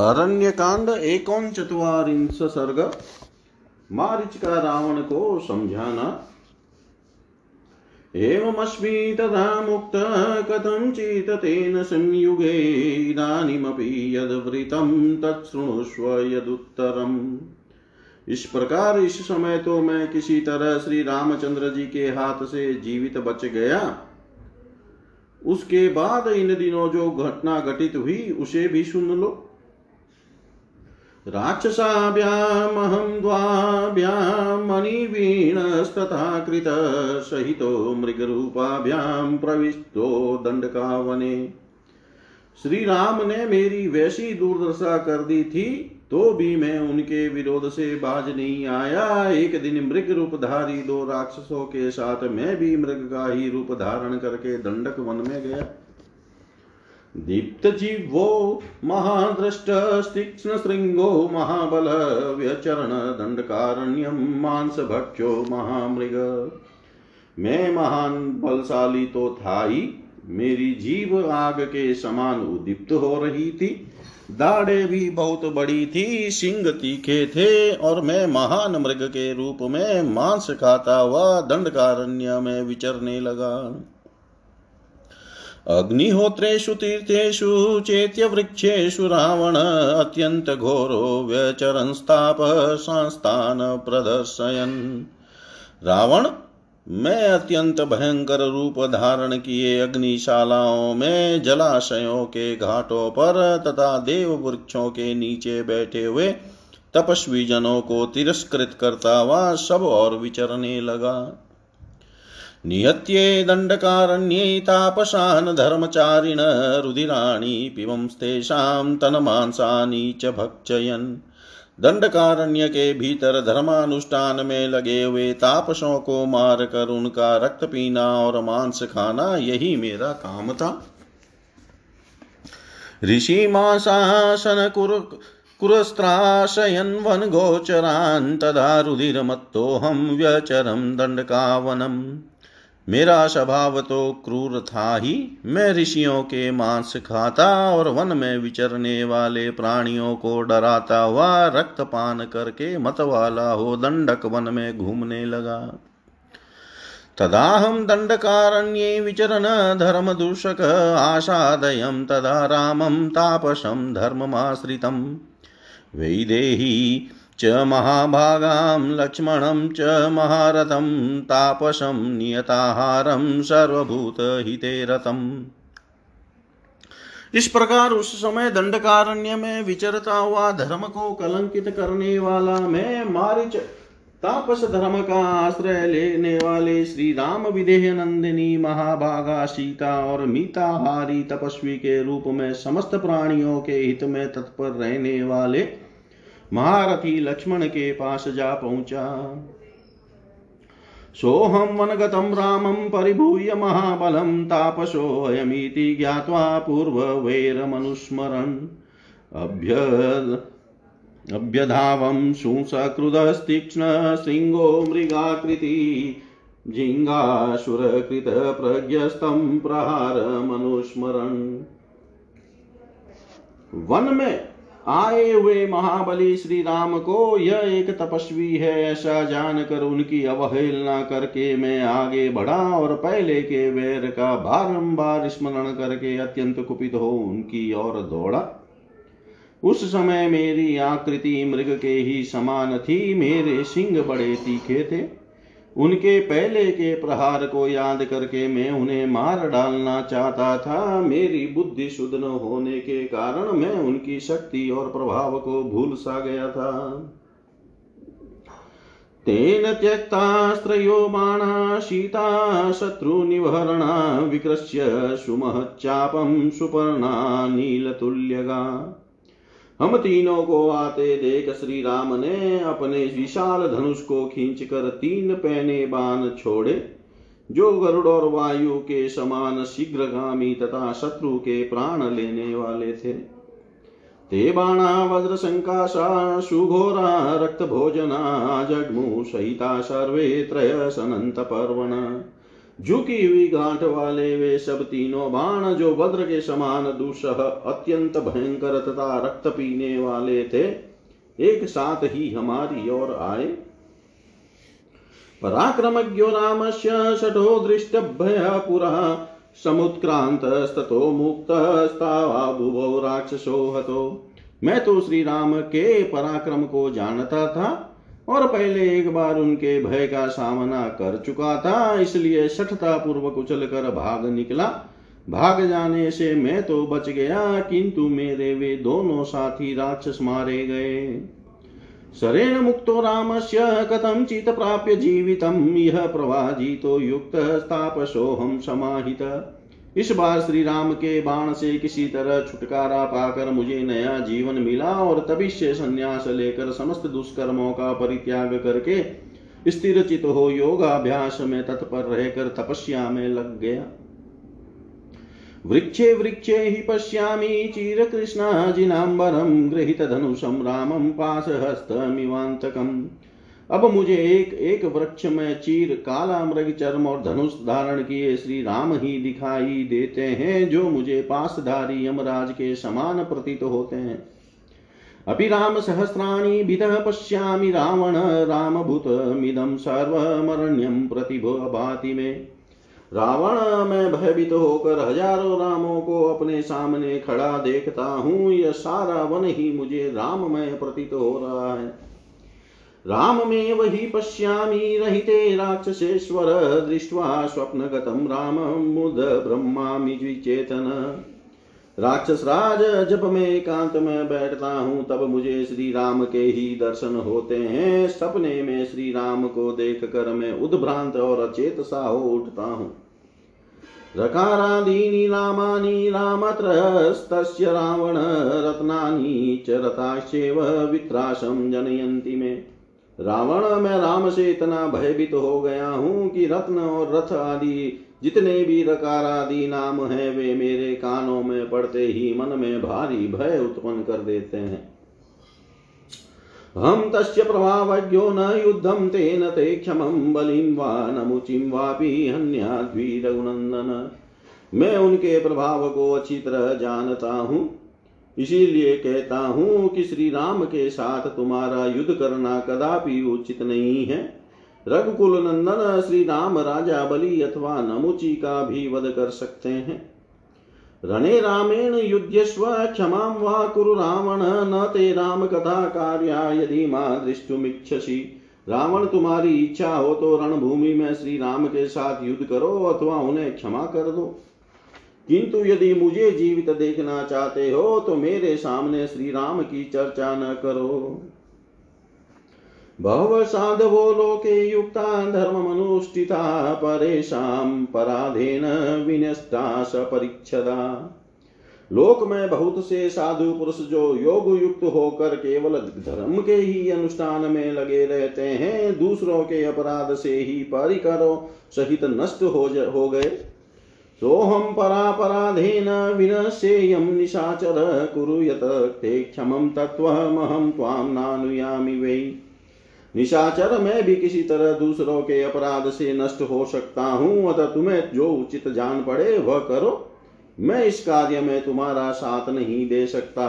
अरण्यकांड एकोन चतुवारिंश सर्ग। मारिच का रावण को समझाना। एवमस्मि तथा मुक्त कथञ्चित् तेन संयुगे। इदानीमपि यद्वृतं तच्छृणुष्व यदुत्तरम्। इस प्रकार, इस समय तो मैं किसी तरह श्री रामचंद्र जी के हाथ से जीवित बच गया। उसके बाद इन दिनों जो घटना घटित हुई, उसे भी सुन लो। राक्षसाभ्यामहं द्वाभ्यां मणिवीणस्तथा कृतसहितो मृगरूपाभ्यां प्रविष्टो दण्डकावने। श्री राम ने मेरी वैसी दुर्दशा कर दी थी तो भी मैं उनके विरोध से बाज नहीं आया। एक दिन मृग रूपधारी दो राक्षसों के साथ मैं भी मृग का ही रूप धारण करके दंडक वन में गया। दीप्तजीवो महादृष्टस्तीक्ष्णशृङ्गो महाबल व्यचरण दण्डकारण्यं मांसभक्षो महामृग। मैं महान बलशाली तो था ही, मेरी जीव आग के समान उदीप्त हो रही थी। दाढ़े भी बहुत बड़ी थी सिंह तीखे थे, और मैं महान मृग के रूप में मांस खाता हुआ दंडकारण्य में विचरने लगा। अग्निहोत्रेषु तीर्थेषु, चेत्यवृक्षेषु रावण अत्यन्तघोरो व्यचरंस्ताप संस्थान प्रदर्शयन्। रावण, मैं अत्यंत भयंकर रूप धारण किए अग्निशालाओं में जलाशयों के घाटों पर तथा देव वृक्षों के नीचे बैठे हुए तपस्वी जनों को तिरस्कृत करता हुआ सब और विचरने लगा। निहत्ये दण्डकारण्ये तापसान् धर्मचारिण रुधिराणि पिबंस्तेषां तन्मांसानि च भक्षयन्। दंडकारण्य के भीतर धर्मानुष्ठान में लगे हुए तापसों को मार कर उनका रक्त पीना और मांस खाना यही मेरा काम था। ऋषि माशासन कुर, कुरस्त्राशयन् वनगोचरान् तदा रुधिरमत्तोऽहं व्यचरं दण्डकावनम्। मेरा स्वभाव तो क्रूर था ही। मैं ऋषियों के मांस खाता और वन में विचरने वाले प्राणियों को डराता हुआ रक्तपान करके मतवाला हो दंडक वन में घूमने लगा। तदाहं दण्डकारण्ये विचरन् धर्मदूषक आसादयं तदा रामं तापसं धर्ममाश्रितं वैदेही च महाभागां लक्ष्मणं च महारथं तापसं नियताहारं सर्वभूतहिते रतम् इस प्रकार उस समय दंडकारण्य में विचरता हुआ धर्म को कलंकित करने वाला मैं मारिच तापस धर्म का आश्रय लेने वाले श्री राम विदेह नंदिनी महाभागा सीता और मीताहारी तपस्वी के रूप में समस्त प्राणियों के हित में तत्पर रहने वाले महारथी लक्ष्मण के पास जा पहुँचा। सोऽहं वनगतं रामं परिभूय महाबलं तापसोऽयमिति ज्ञात्वा पूर्ववैरमनुस्मरन्। अभ्य अभ्यधावं सुसकृदस्तीक्ष्णशृङ्गो मृगाकृति जिङ्गासुरकृतप्रज्ञस्तं प्रहारमनुस्मरन्। वन में आए हुए महाबली श्री राम को यह एक तपस्वी है, ऐसा जानकर उनकी अवहेलना करके मैं आगे बढ़ा और पहले के वैर का बारंबार स्मरण करके अत्यंत कुपित हो उनकी ओर दौड़ा। उस समय मेरी आकृति मृग के ही समान थी, मेरे सिंह बड़े तीखे थे। उनके पहले के प्रहार को याद करके मैं उन्हें मार डालना चाहता था। मेरी बुद्धि शुद्ध न होने के कारण मैं उनकी शक्ति और प्रभाव को भूल सा गया था। तेन त्यक्तास्त्रयो बाणा, शीता शत्रुनिवहरणा विकृष्य सुमहच्चापं सुपर्णा नील नीलतुल्यगा। हम तीनों को आते देख श्री राम ने अपने विशाल धनुष को खींच कर तीन पहने बाण छोड़े, जो गरुड़ और वायु के समान शीघ्रगामी तथा शत्रु के प्राण लेने वाले थे। ते बाणा, वज्र संकाशा, सुघोरा, रक्त भोजना, जग्मु, सहिता, सर्वे त्रय, सनंत पर्वण। झुकी हुई गांठ वाले वे सब तीनों बाण जो वज्र के समान दुसह अत्यंत भयंकर तथा रक्त पीने वाले थे, एक साथ ही हमारी ओर आए। पराक्रमज्ञो रामस्य षठो दृष्टभय पुरा समुत्क्रांतस्ततो मुक्तस्तावुभो राक्षसो हतो। मैं तो श्री राम के पराक्रम को जानता था और पहले एक बार उनके भय का सामना कर चुका था, इसलिए सठता पूर्वक उछल कर भाग निकला। भाग जाने से मैं तो बच गया, किंतु मेरे वे दोनों साथी राक्षस मारे गए। शरेण मुक्तो रामस्य कथञ्चित् प्राप्य जीवितम्, इह प्रवाजितो युक्तस्तापसोऽहं समाहित। इस बार श्री राम के बाण से किसी तरह छुटकारा पाकर मुझे नया जीवन मिला और तभी से संन्यास लेकर समस्त दुष्कर्मों का परित्याग करके स्थिर चित हो योगाभ्यास में तत्पर रहकर तपस्या में लग गया। वृक्षे वृक्षे हि पश्यामि चिरकृष्णाजिनाम्बरं, गृहीतधनुषं रामं पाशहस्तमिवान्तकम् अब मुझे एक एक वृक्ष में चीर काला मृग चर्म और धनुष धारण किए श्री राम ही दिखाई देते हैं, जो मुझे पासधारी यमराज के समान प्रतीत होते हैं। अपि राम सहस्राणि विदः पश्यामि रावण रामभूतमिदं सर्वमरण्यं प्रतिभो भाति में। रावण, में भयभीत होकर हज़ारों रामों को अपने सामने खड़ा देखता हूँ, यह सारा वन ही मुझे राममय प्रतीत हो रहा है। राम में वही पश्यामि रहिते राक्षसेश्वर, दृष्ट्वा स्वप्नगतं राम मुद ब्रह्मामि द्विचेतन। राक्षस राज जब मैं एकांत में बैठता हूँ, तब मुझे श्री राम के ही दर्शन होते हैं। सपने में श्री राम को देख कर मैं उद्भ्रांत और अचेत सा हो उठता हूँ। रकारादीनि नामानि रामत्रस्तस्य रावण, रत्नानि च रथाश्चैव वित्राशं मे। रावण, मैं राम से इतना भयभीत हो गया हूँ कि रत्न और रथ आदि जितने भी रकार आदि नाम है, वे मेरे कानों में पड़ते ही मन में भारी भय उत्पन्न कर देते हैं। हम तस्य प्रभावज्ञो न युद्धम तेन ते क्षमं बलिं वा नमुचिं वापि हन्याद्वीरघुनन्दन। मैं उनके प्रभाव को अच्छी तरह जानता हूँ। इसीलिए कहता हूँ कि श्री राम के साथ तुम्हारा युद्ध करना कदापि उचित नहीं है। रघुकुल नंदन श्री राम राजा बलि अथवा नमुची का भी वध कर सकते हैं। रणे रामेण युध्यस्व, क्षमा वा कुरु रावण, न ते राम कथा कार्या यदि माँ दृष्टुमिच्छसि। रावण, तुम्हारी इच्छा हो तो रणभूमि में श्री राम के साथ युद्ध करो अथवा उन्हें क्षमा कर दो। किंतु यदि मुझे जीवित देखना चाहते हो तो मेरे सामने श्री राम की चर्चा न करो। बहव साधवो लोके युक्ता धर्ममनुष्ठिता परेशां पराधेन विनष्टा सपरिच्छदा लोक में बहुत से साधु पुरुष जो योग युक्त होकर केवल धर्म के ही अनुष्ठान में लगे रहते हैं, दूसरों के अपराध से ही परिकरों सहित नष्ट हो हो गए। सोऽहं परापराधेन विनश्येयं निशाचर कुरु यत ते क्षमं तत्त्वमहं त्वां नानुयामि वै। निशाचर मैं भी किसी तरह दूसरों के अपराध से नष्ट हो सकता हूँ, अतः तुम्हें जो उचित जान पड़े, वह करो। मैं इस कार्य में तुम्हारा साथ नहीं दे सकता।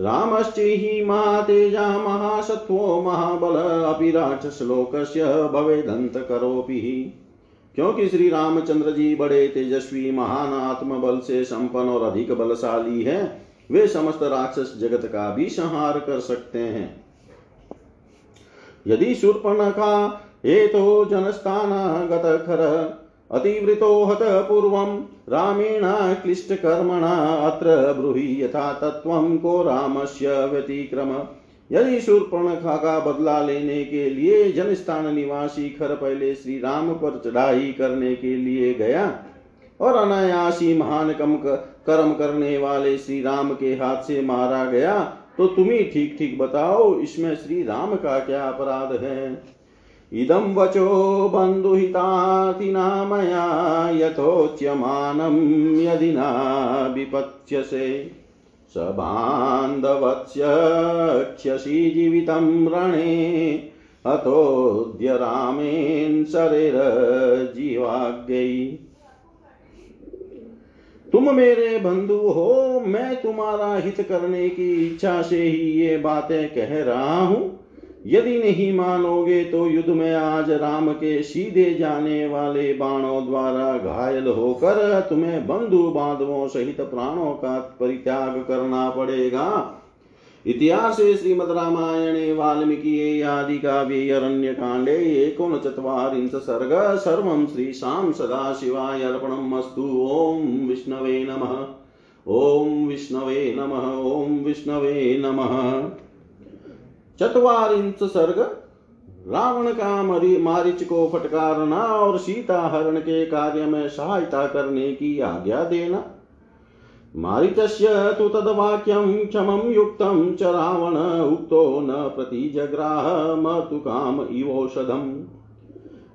रामश्चि महातेजा महासत्वो महाबल, अपि राक्षसलोकस्य भवेदन्तकरोऽपि क्योंकि श्री रामचंद्र जी बड़े तेजस्वी, महान आत्मबल से संपन्न और अधिक बलशाली है, वे समस्त राक्षस जगत का भी संहार कर सकते हैं। यदि शूर्पणखा हेतो जनस्थानागतखर अतिवृतो हत पूर्वं रामेण क्लिष्टकर्मणा अत्र ब्रूहि यथा तत्त्वं को रामस्य व्यतिक्रम। यदि शूर्पणखा का बदला लेने के लिए जनस्थान निवासी खर पहले श्री राम पर चढ़ाई करने के लिए गया और अनायासी महान कम कर्म करने वाले श्री राम के हाथ से मारा गया तो तुम ही ठीक ठीक बताओ, इसमें श्री राम का क्या अपराध है? इदं वचो बन्धुहितातिना मया यथोच्यमानं यदि न विपच्यसे। स बान्धवत्स्यक्ष्यसि जीवितं रणे अतोद्य रामेण शरीर जीवाग्ञ तुम मेरे बंधु हो, मैं तुम्हारा हित करने की इच्छा से ही ये बातें कह रहा हूँ। यदि नहीं मानोगे तो युद्ध में आज राम के सीधे जाने वाले बाणों द्वारा घायल होकर तुम्हें बंधु बांधवों सहित प्राणों का परित्याग करना पड़ेगा। इतिहास श्रीमद रामायणे वाल्मीकि आदि काव्ये अरण्य कांडे एकोनचत्वारिंश सर्ग, सर्व श्री शाम सदा शिवाय सदाशिवाय अर्पणमस्तु ॐ विष्णवे नमः। ॐ विष्णवे नमः। ॐ विष्णवे नमः। चतवारिंश सर्ग रावण का मरी मारिच को फटकारना और सीता हरण के कार्य में सहायता करने की आज्ञा देना। मारितस्य तु तद्वाक्यं क्षमं युक्तं च रावण उक्तो न प्रतिजग्राह, मतु काम इवौषधम्।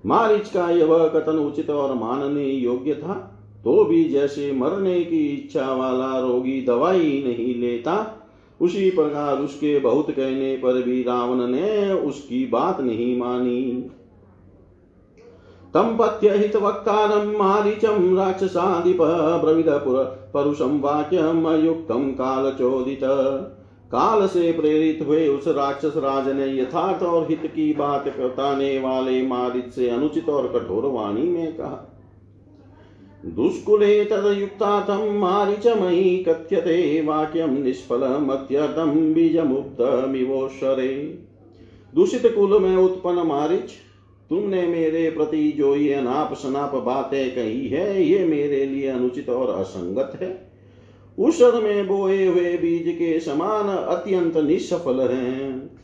मारिच का यह कथन उचित और मानने योग्य था तो भी जैसे मरने की इच्छा वाला रोगी दवाई नहीं लेता उसी प्रकार उसके बहुत कहने पर भी रावण ने उसकी बात नहीं मानी। तं पथ्यहितवक्तारं मारीचं राक्षसाधिप काल से प्रेरित हुए उस राक्षस राज ने यथार्थ और हित की बात बताने वाले मारिच से अनुचित और कठोर वाणी में कहा। दुष्कुले तदयुक्तार्थं मारिचमयि कथ्यते वाक्यं निष्फलमत्यर्थं बीजमुक्तमिवोषरे। दूषित कुल में उत्पन्न मारिच, तुमने मेरे प्रति जो ये अनाप शनाप बातें कही है, ये मेरे लिए अनुचित और असंगत है। उषर में बोए हुए बीज के समान अत्यंत निष्फल हैं।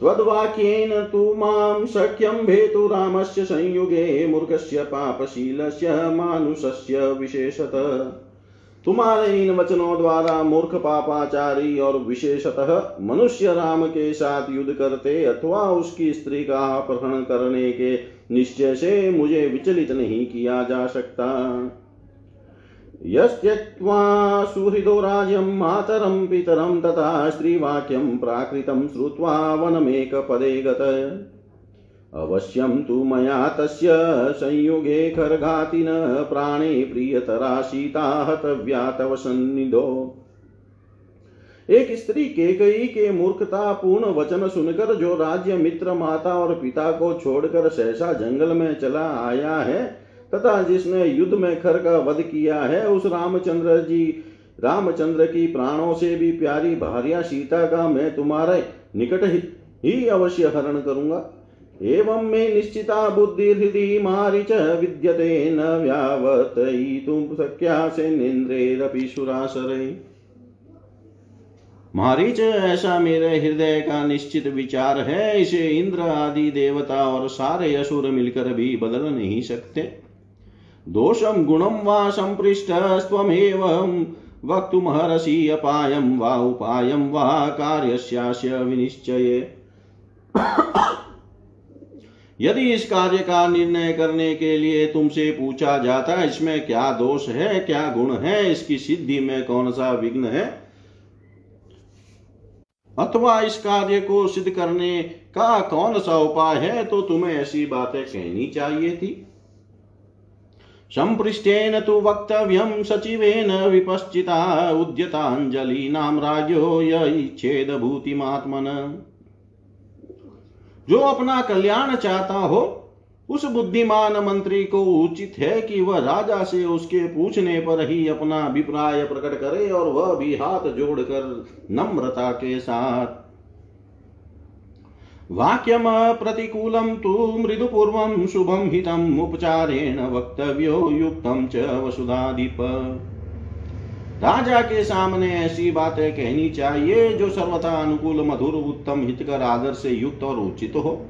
त्वद्वाक्येन तु माँ शक्यं भेतुरामस्य संयुगे, मूर्खस्य पापशीलस्य मानुषस्य विशेषत। तुम्हारे इन वचनों द्वारा मूर्ख पापाचारी और विशेषतः मनुष्य राम के साथ युद्ध करते अथवा उसकी स्त्री का अपहरण करने के निश्चय से मुझे विचलित नहीं किया जा सकता। यस्त्यक्त्वा सुहृदो राज्यं मातरं पितरं तथा स्त्रीवाक्यं प्राकृतं श्रुत्वा वनमेकपदे गत अवश्यं तु मया तस्य संयुगे खर्घातिन प्राणे प्रियतरा सीता हतव्या तव सन्निधो। एक स्त्री के कई के मूर्खता पूर्ण वचन सुनकर जो राज्य मित्र माता और पिता को छोड़कर सहसा जंगल में चला आया है तथा जिसने युद्ध में खर का वध किया है, उस रामचंद्र जी, रामचंद्र की प्राणों से भी प्यारी भार्या सीता का मैं तुम्हारे निकट ही अवश्य हरण करूँगा। एवं मे निश्चिता बुद्धि हृदि मारिच विद्यते न व्यावर्तयितुं शक्या सेनेन्द्रेरपि सुरासरे। मारीच ऐसा मेरे हृदय का निश्चित विचार है, इसे इंद्र आदि देवता और सारे असुर मिलकर भी बदल नहीं सकते। दोषम गुणम वा संपृष्ट स्वमेव। वक्तुमहर्षि अपायम वा उपायम वा कार्यस्यास्य विनिश्चये। यदि इस कार्य का निर्णय करने के लिए तुमसे पूछा जाता, इसमें क्या दोष है, क्या गुण है, इसकी सिद्धि में कौन सा विघ्न है? अथवा इस कार्य को सिद्ध करने का कौन सा उपाय है तो तुम्हें ऐसी बातें कहनी चाहिए थी। संपृष्टेन तु वक्तव्यं सचिवेन विपश्चिता उद्यताञ्जलीनां राज्यो य इच्छेदभूतिमात्मन। जो अपना कल्याण चाहता हो, उस बुद्धिमान मंत्री को उचित है कि वह राजा से उसके पूछने पर ही अपना अभिप्राय प्रकट करे और वह भी हाथ जोड़कर नम्रता के साथ। वाक्यम प्रतिकूलम तु मृदुपूर्व शुभम हितम उपचारेण वक्तव्यो युक्तम च वसुधाधिप राजा के सामने ऐसी बातें कहनी चाहिए जो सर्वथा अनुकूल, मधुर, उत्तम, हितकर आदर से युक्त और उचित हो।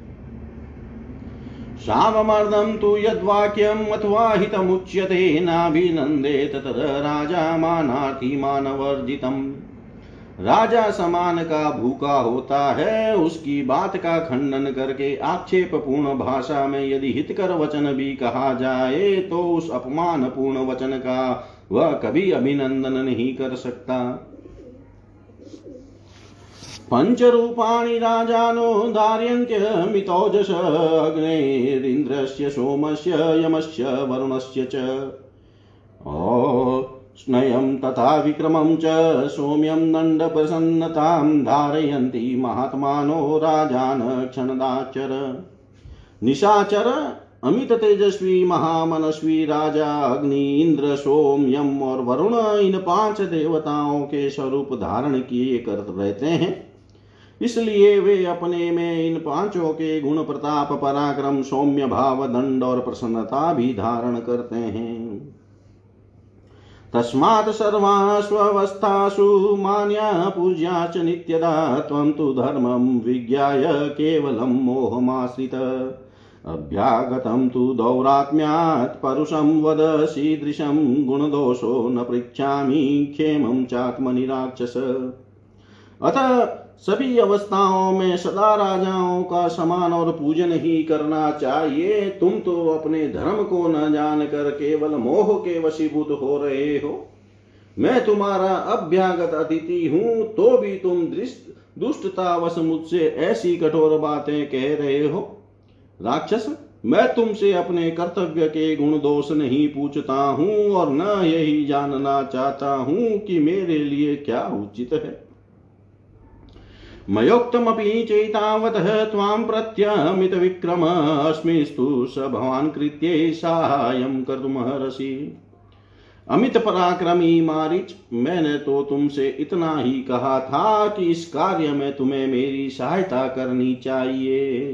सावमर्दं तु यद्वाक्यम् अथवा हितमुच्यते, नाभिनन्देत तद राजा मानार्थी मानवर्जितम्। राजा समान का भूखा होता है, उसकी बात का खंडन करके आक्षेप पूर्ण भाषा में यदि हितकर वचन भी कहा जाए तो उस अपमान पूर्ण वचन का वह कभी अभिनंदन नहीं कर सकता। पञ्चरूपाणि राजानो दार्यंत्य धार्यन्त्यमितौजस अग्नेरिन्द्रस्य सोमस्य यमस्य वरुणस्य च। स्नयं तथा विक्रमं च सौम्यं दण्डप्रसन्नतां धारयन्ति महात्मानो राजान क्षणदाचर। निशाचर, अमित तेजस्वी, महामनस्वी राजा अग्नि इंद्र सोम यम और वरुण, इन पाँच देवताओं के स्वरूप धारण किए कर रहते हैं। इसलिए वे अपने में इन पाँचों के गुण प्रताप, पराक्रम, सौम्य भाव, दंड और प्रसन्नता भी धारण करते हैं। तस्मात् सर्वास्वस्थासु मान्या पूज्या च नित्यदा त्वं तु धर्मं विज्ञाय केवलं मोहमाश्रित। अभ्यागतं तु दौरात्म्यात् परुषं वद, शीदृशं गुणदोषो न पृच्छामि, क्षेमं चात्मनि राक्षस अतः सभी अवस्थाओं में सदा राजाओं का समान और पूजन ही करना चाहिए। तुम तो अपने धर्म को न जानकर केवल मोह के वशीभूत हो रहे हो। मैं तुम्हारा अभ्यागत अतिथि हूँ तो भी तुम दृष्ट, दुष्टतावश मुझसे ऐसी कठोर बातें कह रहे हो। राक्षस, मैं तुमसे अपने कर्तव्य के गुण दोष नहीं पूछता हूँ और न यही जानना चाहता हूँ कि मेरे लिए क्या उचित है। मयोक्तमपि चैतावतः त्वां प्रत्यमितविक्रम अस्मिस्तु स भवान् कृत्ये साहाय्यं कर्तुमर्हसि अमित पराक्रमी मारिच, मैंने तो तुमसे इतना ही कहा था कि इस कार्य में तुम्हें मेरी सहायता करनी चाहिए।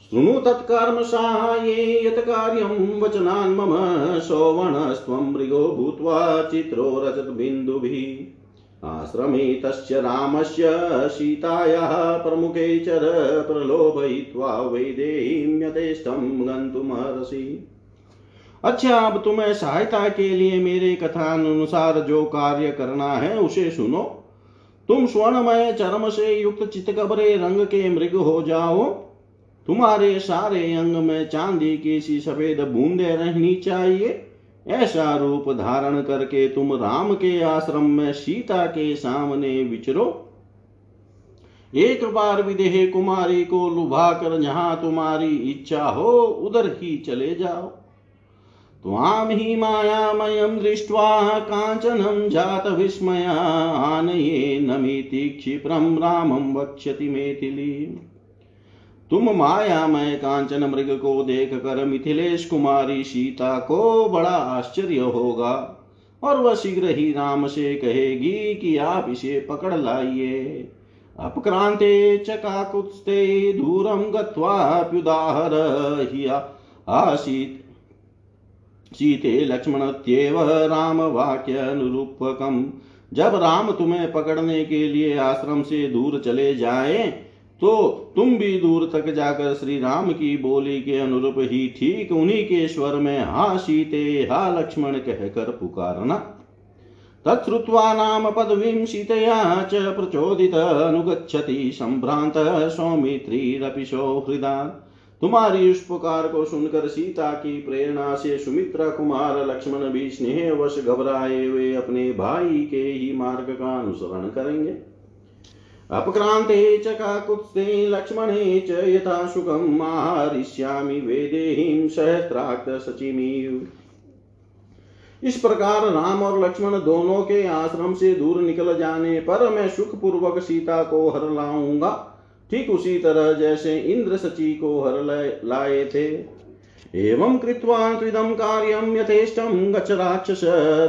शृणु तत्कर्म साहाय्ये, यत् कार्यं वचनान् मम सौवर्णस्त्वं मृगो भूत्वा चित्रो रजतबिन्दुभिः। आश्रमे तस्य रामस्य सीतायाः प्रमुखे चर प्रलोभयित्वा वैदेहीं यथेष्टं गन्तुमर्हसि। अच्छा अब तुम्हें सहायता के लिए मेरे कथानुसार जो कार्य करना है, उसे सुनो। तुम स्वर्णमय चरम से युक्त चितकबरे रंग के मृग हो जाओ। तुम्हारे सारे अंग में चांदी की सी सफ़ेद बूंदे रहनी चाहिए। ऐसा रूप धारण करके तुम राम के आश्रम में सीता के सामने विचरो। एक बार विदेह कुमारी को लुभा कर जहाँ तुम्हारी इच्छा हो, उधर ही चले जाओ। त्वां हि मायामयं दृष्ट्वा काञ्चनं जातविस्मया आनये नमिति क्षिप्रं रामं वक्ष्यति मेथिली तुम माया मायामय कांचन मृग को देख कर मिथिलेश कुमारी सीता को बड़ा आश्चर्य होगा। और वह शीघ्र ही राम से कहेगी कि आप इसे पकड़ लाइए। अपक्रांते दूरम गत्वाप्युदाहर आसीत्। सीते लक्ष्मण लक्ष्मणत्येव राम वाक्य अनुरूपकम जब राम तुम्हें पकड़ने के लिए आश्रम से दूर चले जाएँ तो तुम भी दूर तक जाकर श्री राम की बोली के अनुरूप ही ठीक उन्हीं के स्वर में हा सीते हा लक्ष्मण कहकर पुकारना। तत्वा नाम पदवीं सीतया च प्रचोदित अनुगछति संभ्रांत सौमित्रीरपि सौहृदा तुम्हारी उस पुकार को सुनकर सीता की प्रेरणा से सुमित्रा कुमार लक्ष्मण भी स्नेह वश घबराए हुए अपने भाई के ही मार्ग का अनुसरण करेंगे। अपक्रान्ते च काकुत्स्ते लक्ष्मणे च यथा सुखम् आहरिष्यामि वेदेहीं सहस्राक्तशचिमी इस प्रकार राम और लक्ष्मण दोनों के आश्रम से दूर निकल जाने पर मैं सुख पूर्वक सीता को हर लाऊँगा। ठीक उसी तरह जैसे इंद्र सची को हर लाए थे। एवं कृत्वा त्विदं कार्यं यथेष्टं गच्छ राक्षस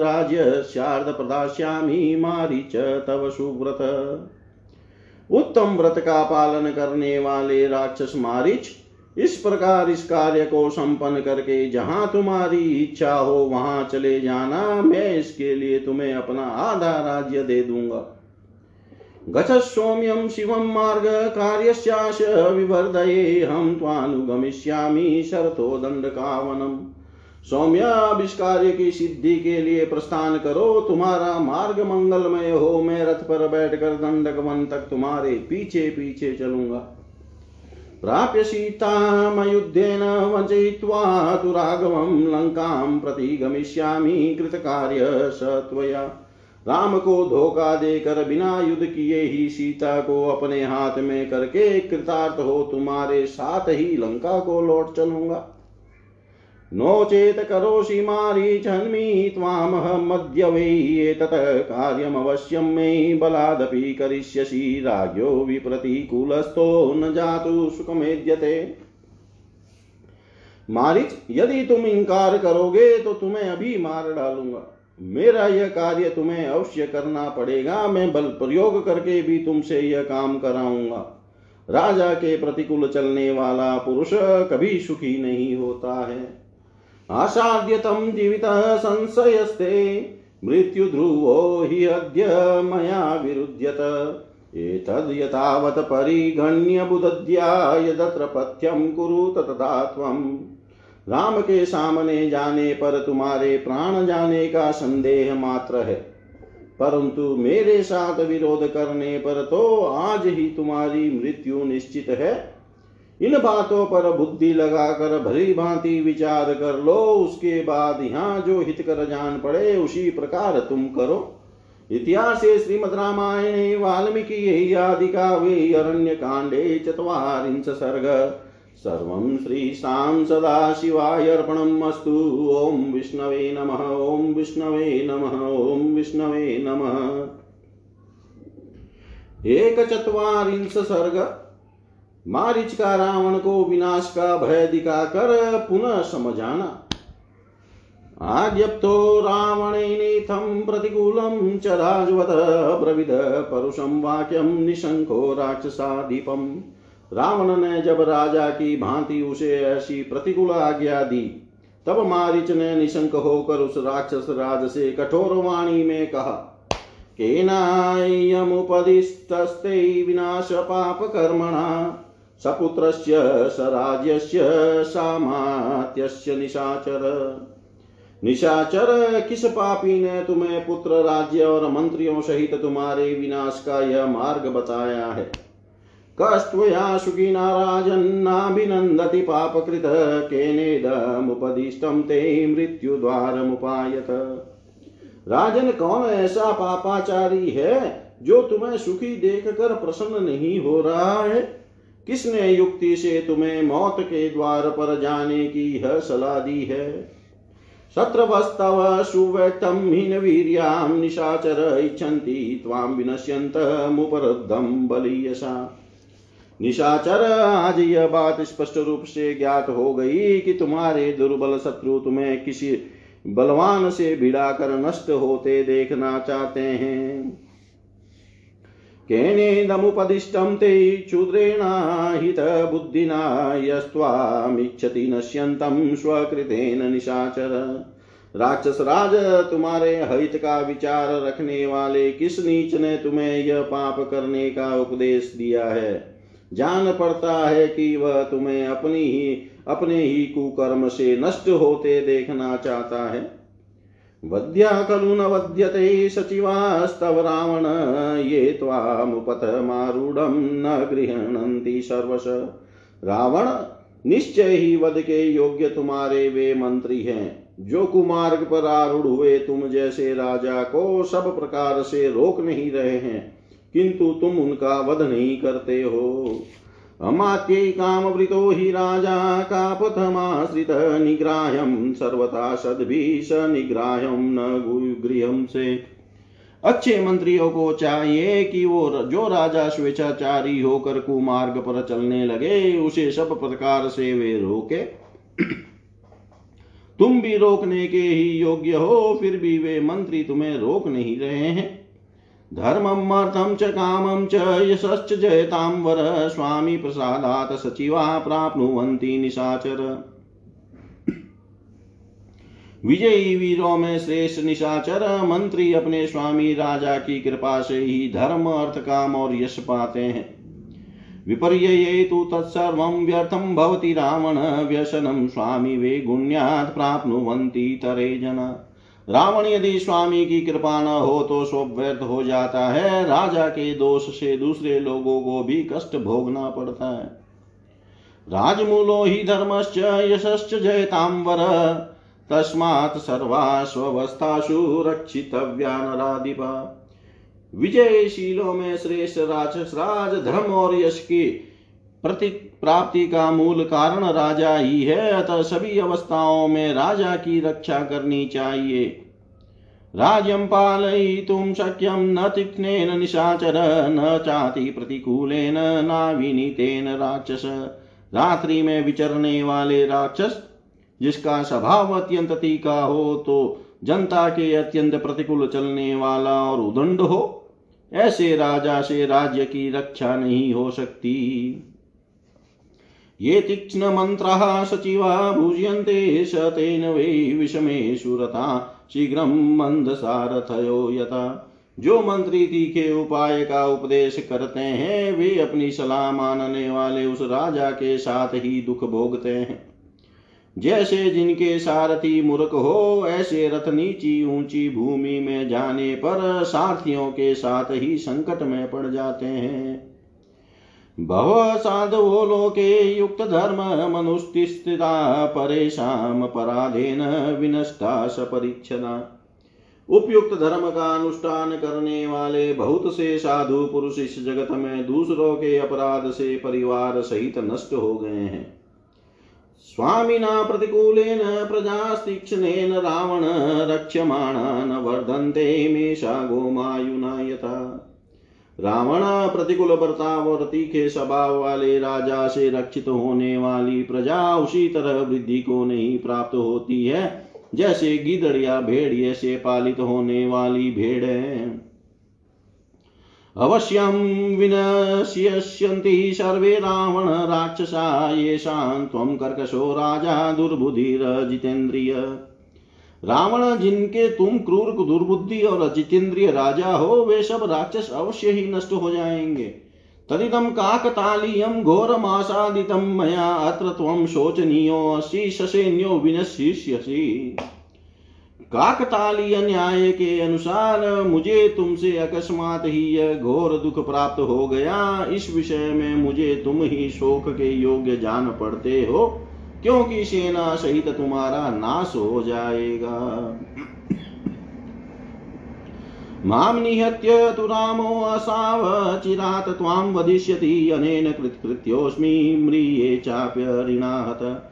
राज्यस्यार्ध प्रदास्यामि मारीच तव सुव्रत। उत्तम व्रत का पालन करने वाले राक्षस मारिच, इस प्रकार इस कार्य को संपन्न करके जहाँ तुम्हारी इच्छा हो वहाँ चले जाना, मैं इसके लिए तुम्हें अपना आधा राज्य दे दूँगा। गच सौम्यम शिवम मार्ग कार्यश्याश विवर्धये, हम त्वानुगमिष्यामि शरतो दंड कावनम सौम्य की सिद्धि के लिए प्रस्थान करो। तुम्हारा मार्ग मंगलमय हो। मैं रथ पर बैठकर दंडक वन तक तुम्हारे पीछे पीछे चलूँगा। प्राप्य सीतामयुद्धेन वञ्चयित्वा तु राघवं लङ्कां प्रति गमिष्यामि कृतकार्य स त्वया। राम को धोखा देकर बिना युद्ध किए ही सीता को अपने हाथ में करके कृतार्थ हो तुम्हारे साथ ही लंका को लौट चलूँगा। नो चेत करोषि मारीचन्मी त्वामहमद्य वै एतत् कार्यमवश्यं मे बलादपि करिष्यसि राज्ञो विप्रतिकूलस्थो न जातु सुखमेद्यते। मारिच, यदि तुम इनकार करोगे तो तुम्हें अभी मार डालूँगा। मेरा यह कार्य तुम्हें अवश्य करना पड़ेगा, मैं बल प्रयोग करके भी तुमसे यह काम कराऊँगा। राजा के प्रतिकूल चलने वाला पुरुष कभी सुखी नहीं होता है। आसाद्यतम जीवित संशयस्ते। मृत्यु ध्रुवो हि अद्य मया विरुध्यत। एतद् यतावत् परिगण्य बुदद्या यदत्र पथ्यं कुरु तथा त्वम् राम के सामने जाने पर तुम्हारे प्राण जाने का संदेह मात्र है। परंतु मेरे साथ विरोध करने पर तो आज ही तुम्हारी मृत्यु निश्चित है। इन बातों पर बुद्धि लगाकर, भली भांति विचार कर लो। उसके बाद यहाँ जो हित कर जान पड़े, उसी प्रकार तुम करो। इतिहास श्रीमद रामायणे, वाल्मीकि आदि काव्ये अरण्य कांडे चत्वारिंश सर्ग। सर्वं श्रीशां सदाशिवाय अर्पणम् अस्तु। ॐ विष्णवे नमः ॐ विष्णवे नमः ॐ विष्णवे नमः। एक चत्वारिंश सर्ग। मारिच का रावण को विनाश का भय दिखाकर पुनः समझाना। आज्ञप्तो रावणेनेथं प्रतिकूलं च राजवत ब्रविद परुषं वाक्यं निशङ्को राक्षसाधिपम् रावण ने जब राजा की भांति उसे ऐसी प्रतिकूल आज्ञा दी, तब मारिच ने निशंक होकर उस राक्षस राज से कठोर वाणी में कहा केनायमुपदिस्तस्ते विनाश पाप कर्मणा सपुत्रस्य, स राज्यस्य, सामात्यस्य निशाचर। निशाचर, किस पापी ने तुम्हें पुत्र, राज्य और मंत्रियों सहित तुम्हारे विनाश का यह मार्ग बताया है? कस्त्वया सुखिना राजन्नाभिनन्दति पापकृत केनेदमुपदिष्टं ते मृत्यु मृत्युद्वारमुपायत राजन कौन ऐसा पापाचारी है, जो तुम्हें सुखी देखकर प्रसन्न नहीं हो रहा है? किसने युक्ति से तुम्हें मौत के द्वार पर जाने की यह सलाह दी है? शत्रवस्तव सुव्यक्तं हीनवीर्यां निशाचर इच्छन्ति, त्वां विनश्यन्तमुपरुद्धं बलीयसा। निशाचर, आज यह बात स्पष्ट रूप से ज्ञात हो गई कि तुम्हारे दुर्बल शत्रु तुम्हें किसी बलवान से भिड़ाकर नष्ट होते देखना चाहते हैं। केनेदमुपदिष्टं ते क्षुद्रेणाहितबुद्धिना यस्त्वामिच्छति नश्यन्तं स्वकृतेन निशाचर। राक्षस राज तुम्हारे हित का विचार रखने वाले किस नीच ने तुम्हें यह पाप करने का उपदेश दिया है? जान पड़ता है कि वह तुम्हें अपनी ही अपने ही कुकर्म से नष्ट होते देखना चाहता है। वद्या खलु न वध्यते सचिवास्तव रावण, ये त्वामुपथमारूढ़ न गृहणन्ति सर्वश। रावण, निश्चय ही वध के योग्य तुम्हारे वे मंत्री हैं। जो कुमार्ग पर आरूढ़ हुए तुम जैसे राजा को सब प्रकार से रोक नहीं रहे हैं, किंतु तुम उनका वध नहीं करते हो। अमात्यै कामवृतो हि राजा कापथमाश्रित निग्राह्यं सर्वथा सद्भिः स निग्राह्यं न गृहं से। अच्छे मंत्रियों को चाहिए कि वो जो राजा स्वेच्छाचारी होकर कुमार्ग पर चलने लगे, उसे सब प्रकार से वे रोके। तुम भी रोकने के ही योग्य हो, फिर भी वे मंत्री तुम्हें रोक नहीं रहे हैं। धर्मम् अर्थं च कामं च यशश्च जयतां वर स्वामी प्रसादात् सचिवा प्राप्नुवन्ति निशाचर। विजयी वीरों में श्रेष्ठ निशाचर। मंत्री अपने स्वामी राजा की कृपा से ही धर्म, अर्थ, काम और यश पाते हैं। विपर्य तु तत्सर्वं व्यर्थं भवति रावण। व्यसनं स्वामी वे गुण्यात् प्राप्नुवन्ति तरे जना। रावण यदि स्वामी की कृपा न हो तो सब व्यर्थ हो जाता है। राजा के दोष से दूसरे लोगों को भी कष्ट भोगना पड़ता है। राजमूलो ही धर्मश्च यशश्च जयतांबर तस्मात् सर्वास्वस्थासु रक्षितव्या नराधिप विजयशीलों में श्रेष्ठ राक्षस राज धर्म और यश की प्रति प्राप्ति का मूल कारण राजा ही है। अतः सभी अवस्थाओं में राजा की रक्षा करनी चाहिए। राज्यं पालयितुं शक्यं न तीक्ष्णेन निशाचर, न चाति प्रतिकूलेन नाविनीतेन राक्षस। रात्रि में विचरने वाले राक्षस, जिसका स्वभाव अत्यंत तीखा हो तो जनता के अत्यंत प्रतिकूल चलने वाला और उदंड हो, ऐसे राजा से राज्य की रक्षा नहीं हो सकती। ये तीक्ष्णमन्त्राः सचिवा भुज्यन्ते स तेन वै विषमेषु रता शीघ्रं मंदसारथयो यथा। जो मंत्री तीखे उपाय का उपदेश करते हैं, वे अपनी सलाह मानने वाले उस राजा के साथ ही दुख भोगते हैं। जैसे जिनके सारथी मूर्ख हो, ऐसे रथ नीची ऊँची भूमि में जाने पर सारथियों के साथ ही संकट में पड़ जाते हैं। भव साधवो लोके युक्त धर्म मनुष्ठिस्थिता परेशान पराधेन विनष्टा सपरीक्षणा उपयुक्त धर्म का अनुष्ठान करने वाले बहुत से साधु पुरुष इस जगत में दूसरों के अपराध से परिवार सहित नष्ट हो गए हैं। स्वामिना प्रतिकूलेन प्रजास्तीक्ष्णेन रावण रक्ष्यमाणा न वर्धन्ते मेषा गोमायुना यथा रावण प्रतिकूल बर्ताव और तीखे स्वभाव वाले राजा से रक्षित होने वाली प्रजा उसी तरह वृद्धि को नहीं प्राप्त होती है। जैसे गिदड़ या भेड़िए से पालित होने वाली भेड़ है। अवश्यं सर्वे रावण राक्षसा येषां त्वं कर्कशो राजा दुर्बुधिरजितेन्द्रिय रावण जिनके तुम क्रूर दुर्बुद्धि और अचितेंद्रिय राजा हो, वे सब राक्षस अवश्य ही नष्ट हो जाएँगे। तदिदं काकतालीयं घोरमासादितं मया अत्र त्वं शोचनीयोऽसि ससेन्यो विनशिष्यसि काकतालीय न्याय के अनुसार मुझे तुमसे अकस्मात ही यह घोर दुख प्राप्त हो गया। इस विषय में मुझे तुम ही शोक के योग्य जान पड़ते हो। क्योंकि सेना सहित तुम्हारा नाश हो जाएगा। माँ निहत्य तु रामो असावचिरात् त्वां वदिष्यति, अनेन कृत्कृत्योऽस्मि म्रिये चाप्यरिणाहत।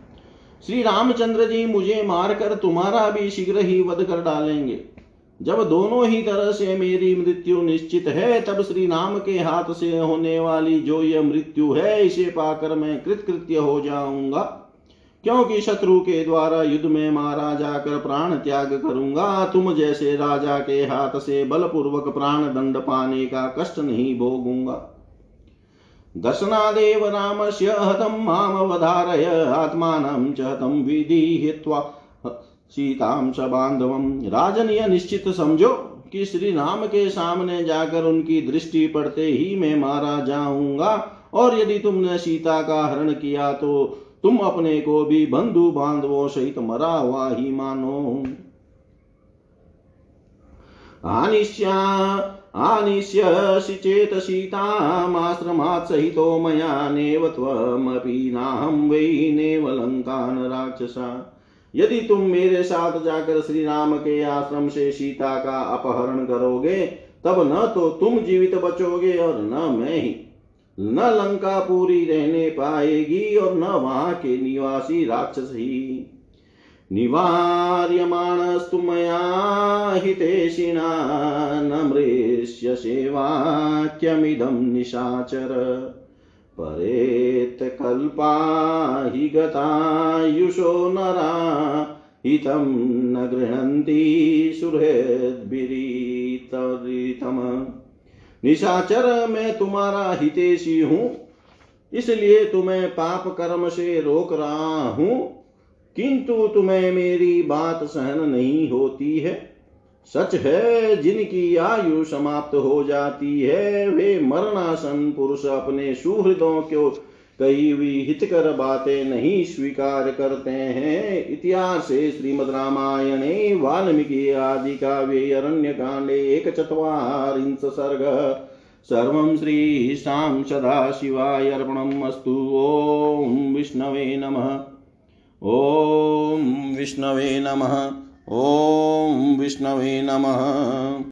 श्री रामचंद्र जी मुझे मारकर तुम्हारा भी शीघ्र ही वध कर डालेंगे। जब दोनों ही तरह से मेरी मृत्यु निश्चित है, तब श्री राम के हाथ से होने वाली जो यह मृत्यु है, इसे पाकर मैं कृतकृत्य हो जाऊँगा। क्योंकि शत्रु के द्वारा युद्ध में मारा जाकर प्राण त्याग करूँगा। तुम जैसे राजा के हाथ से बलपूर्वक प्राण दंड पाने का कष्ट नहीं भोगूँगा। दर्शनादेव रामस्य हतं मामवधारय आत्मानं च हतं विधि सीतां स बांधवम राजन यह निश्चित समझो कि श्री राम के सामने जाकर उनकी दृष्टि पड़ते ही मैं मारा जाऊँगा। और यदि तुमने सीता का हरण किया तो तुम अपने को भी बंधु बांधवों सहित मरा हुआ ही मानो। आनिष्या आनिष्यसि चेत सीतामाश्रमात् सहितो मया नेव त्वमपि नाहं वै नेव राक्षसा। यदि तुम मेरे साथ जाकर श्री राम के आश्रम से सीता का अपहरण करोगे, तब न तो तुम जीवित बचोगे और न मैं ही। न लंका पूरी रहने पाएगी और न वहाँ के निवासी राक्षस। ही निवार्यमाणस्तु मया हितेशिना न मृष्य सेवाक्यमिदं निशाचर। परेत्कल्पा हि गतायुषो नरा, हितं न गृह्णन्ति सुहृद्भिरीतरितम्। निशाचर मैं तुम्हारा हितेशी हूँ। इसलिए तुम्हें पाप कर्म से रोक रहा हूँ। किंतु तुम्हें मेरी बात सहन नहीं होती है। सच है, जिनकी आयु समाप्त हो जाती है, वे मरणासन पुरुष अपने सुहृदों को कई हुई हितकर बातें नहीं स्वीकार करते हैं। इतिहास श्रीमद रामायणे, वाल्मीकि आदि काव्ये अरण्य कांडे एक चत्वारिंश सर्ग। सर्वं श्रीशां सदाशिवाय अर्पणम् अस्तु। ॐ विष्णवे नमः। ॐ विष्णवे नमः। ॐ विष्णवे नमः।